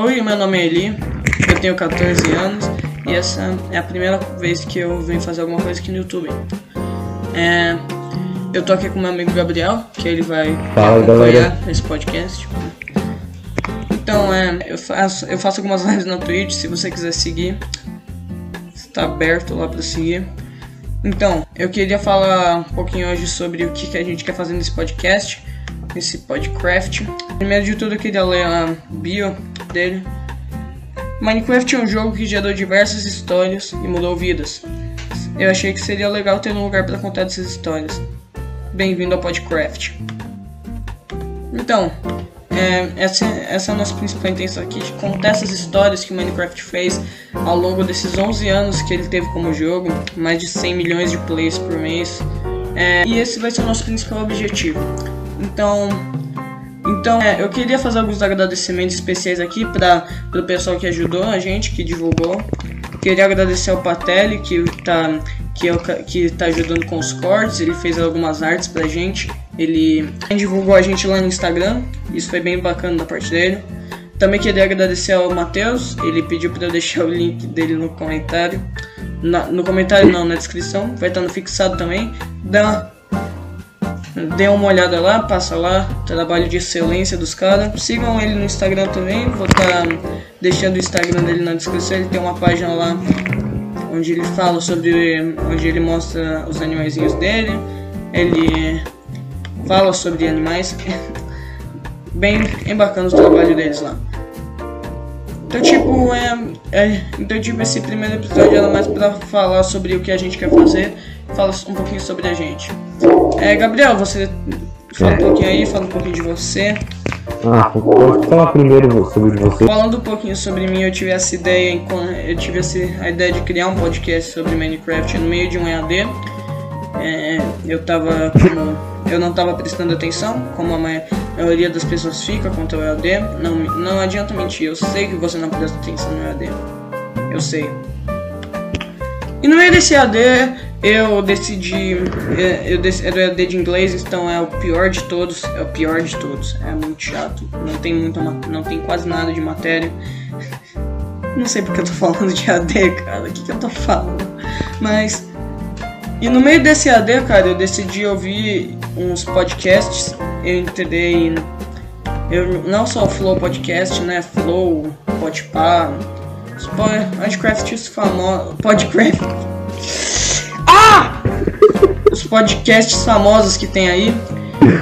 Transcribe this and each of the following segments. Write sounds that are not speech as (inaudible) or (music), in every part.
Oi, meu nome é Eli, eu tenho 14 anos e essa é a primeira vez que eu venho fazer alguma coisa aqui no YouTube. É, eu tô aqui com meu amigo Gabriel, que ele vai Fala, acompanhar galera. esse podcast. Então, é, eu faço, eu faço algumas (laughs) lives na Twitch, se você quiser seguir, está aberto lá para seguir. Então, eu queria falar um pouquinho hoje sobre o que, que a gente quer fazer nesse podcast, nesse podcast. Primeiro de tudo, eu queria ler a bio dele. Minecraft é um jogo que gerou diversas histórias e mudou vidas. Eu achei que seria legal ter um lugar para contar essas histórias. Bem-vindo ao Podcraft. Então, é, essa, essa é a nossa principal intenção aqui, de contar essas histórias que o Minecraft fez ao longo desses 11 anos que ele teve como jogo, mais de 100 milhões de plays por mês. É, e esse vai ser o nosso principal objetivo. Então, então é, eu queria fazer alguns agradecimentos especiais aqui para o pessoal que ajudou a gente, que divulgou. Queria agradecer ao Patelli, que tá, que, é que tá ajudando com os cortes, ele fez algumas artes pra gente. Ele divulgou a gente lá no Instagram, isso foi bem bacana da parte dele. Também queria agradecer ao Matheus, ele pediu para eu deixar o link dele no comentário. Na- no comentário não, na descrição, vai estar no fixado também. Dá, dê uma olhada lá, passa lá, trabalho de excelência dos caras. Sigam ele no Instagram também, vou estar deixando o Instagram dele na descrição, ele tem uma página lá onde ele fala sobre. onde ele mostra os animaizinhos dele. Ele fala sobre animais. (laughs) bem, bem bacana o trabalho deles lá. Então tipo, é, é- então tipo, esse primeiro episódio era mais pra falar sobre o que a gente quer fazer, fala um pouquinho sobre a gente. É, Gabriel, você fala um pouquinho aí, fala um pouquinho de você. Ah, vou falar primeiro sobre você. Falando um pouquinho sobre mim, eu tive essa ideia, eu tive essa, a ideia de criar um podcast sobre Minecraft no meio de um EAD. É, eu tava como, eu não tava prestando atenção, como a mai- maioria das pessoas fica quanto ao EAD. Não, não adianta mentir, eu sei que você não presta atenção no EAD. Eu sei. E no meio desse AD, eu decidi. é, Eu dec- era o AD de inglês, então é o pior de todos. É o pior de todos. É muito chato. Não tem muita, não tem quase nada de matéria. (laughs) Não sei porque eu tô falando de AD, cara. O que, que eu tô falando? Mas. E no meio desse AD, cara, eu decidi ouvir uns podcasts. Eu entrei. Eu, não só o Flow Podcast, né? Flow, Podpah. Os famosos. Podcraft. Podcasts famosos que tem aí.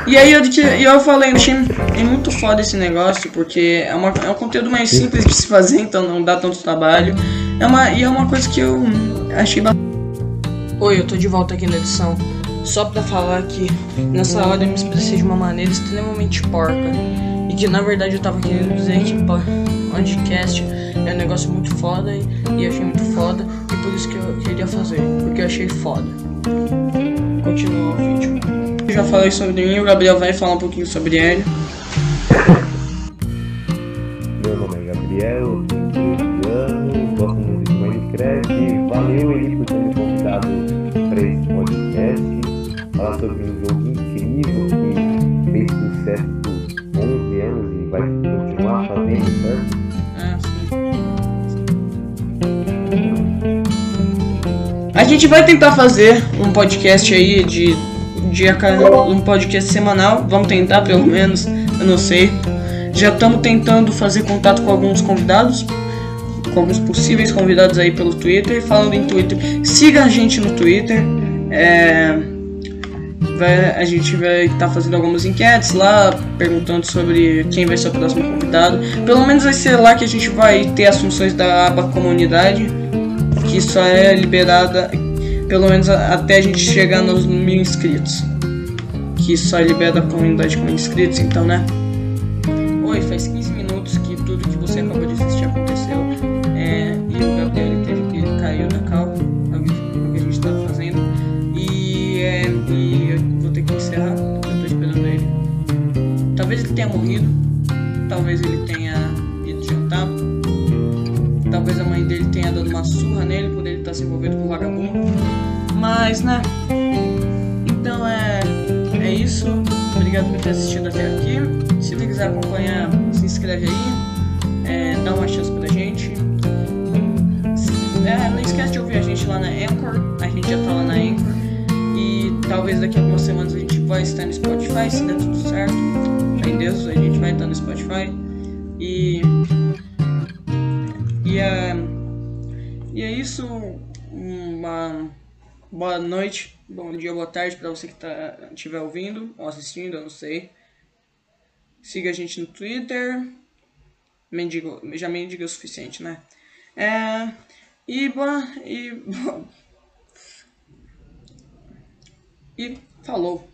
E aí eu, eu falei, achei é muito foda esse negócio, porque é, uma, é um conteúdo mais simples de se fazer, então não dá tanto trabalho. É uma, e é uma coisa que eu achei Oi, eu tô de volta aqui na edição. Só pra falar que nessa hora eu me expressei de uma maneira extremamente porca. E que na verdade eu tava querendo dizer que po- podcast é um negócio muito foda e, e achei muito foda. E por isso que eu queria fazer, porque eu achei foda. Continua o vídeo. Eu já falei sobre mim, o Gabriel vai falar um pouquinho sobre ele. Meu nome é Gabriel, tenho 13 anos, gosto muito de Minecraft. Valeu ele por ter me convidado para esse podcast. Falar sobre um jogo incrível que fez sucesso por 11 anos e vai continuar fazendo, certo? Ah, gente vai tentar fazer um podcast aí de, de um podcast semanal. Vamos tentar pelo menos, eu não sei. Já estamos tentando fazer contato com alguns convidados, com alguns possíveis convidados aí pelo Twitter. Falando em Twitter, siga a gente no Twitter. É, vai- a gente vai estar fazendo algumas enquetes lá, perguntando sobre quem vai ser o próximo convidado. Pelo menos vai ser lá que a gente vai ter as funções da aba comunidade, que só é liberada, pelo menos até a gente chegar nos mil inscritos. Que só liberada a comunidade com inscritos, então né? Oi, faz 15 minutos que tudo que você acabou de assistir aconteceu. É, e o Gabriel ele, teve, ele caiu na cal, no que a gente tava fazendo. E, é, e eu vou ter que encerrar, eu tô esperando ele. Talvez ele tenha morrido, talvez ele tenha mãe dele tenha dado uma surra nele por ele estar se envolvido com vagabundo. Mas, né? Então é, é isso. Obrigado por ter assistido até aqui. Se você quiser acompanhar, se inscreve aí. É, dá uma chance pra gente. É, não esquece de ouvir a gente lá na Anchor. A gente já tá lá na Anchor. E talvez daqui a algumas semanas a gente vai estar no Spotify, se der tudo certo. Em Deus, a gente vai estar no Spotify. E e é. E é isso. Uma boa noite, bom dia, boa tarde para você que tá, estiver ouvindo ou assistindo, eu não sei. Siga a gente no Twitter. Mendigo, já mendiga o suficiente, né? É, e, boa, e, (laughs) e falou.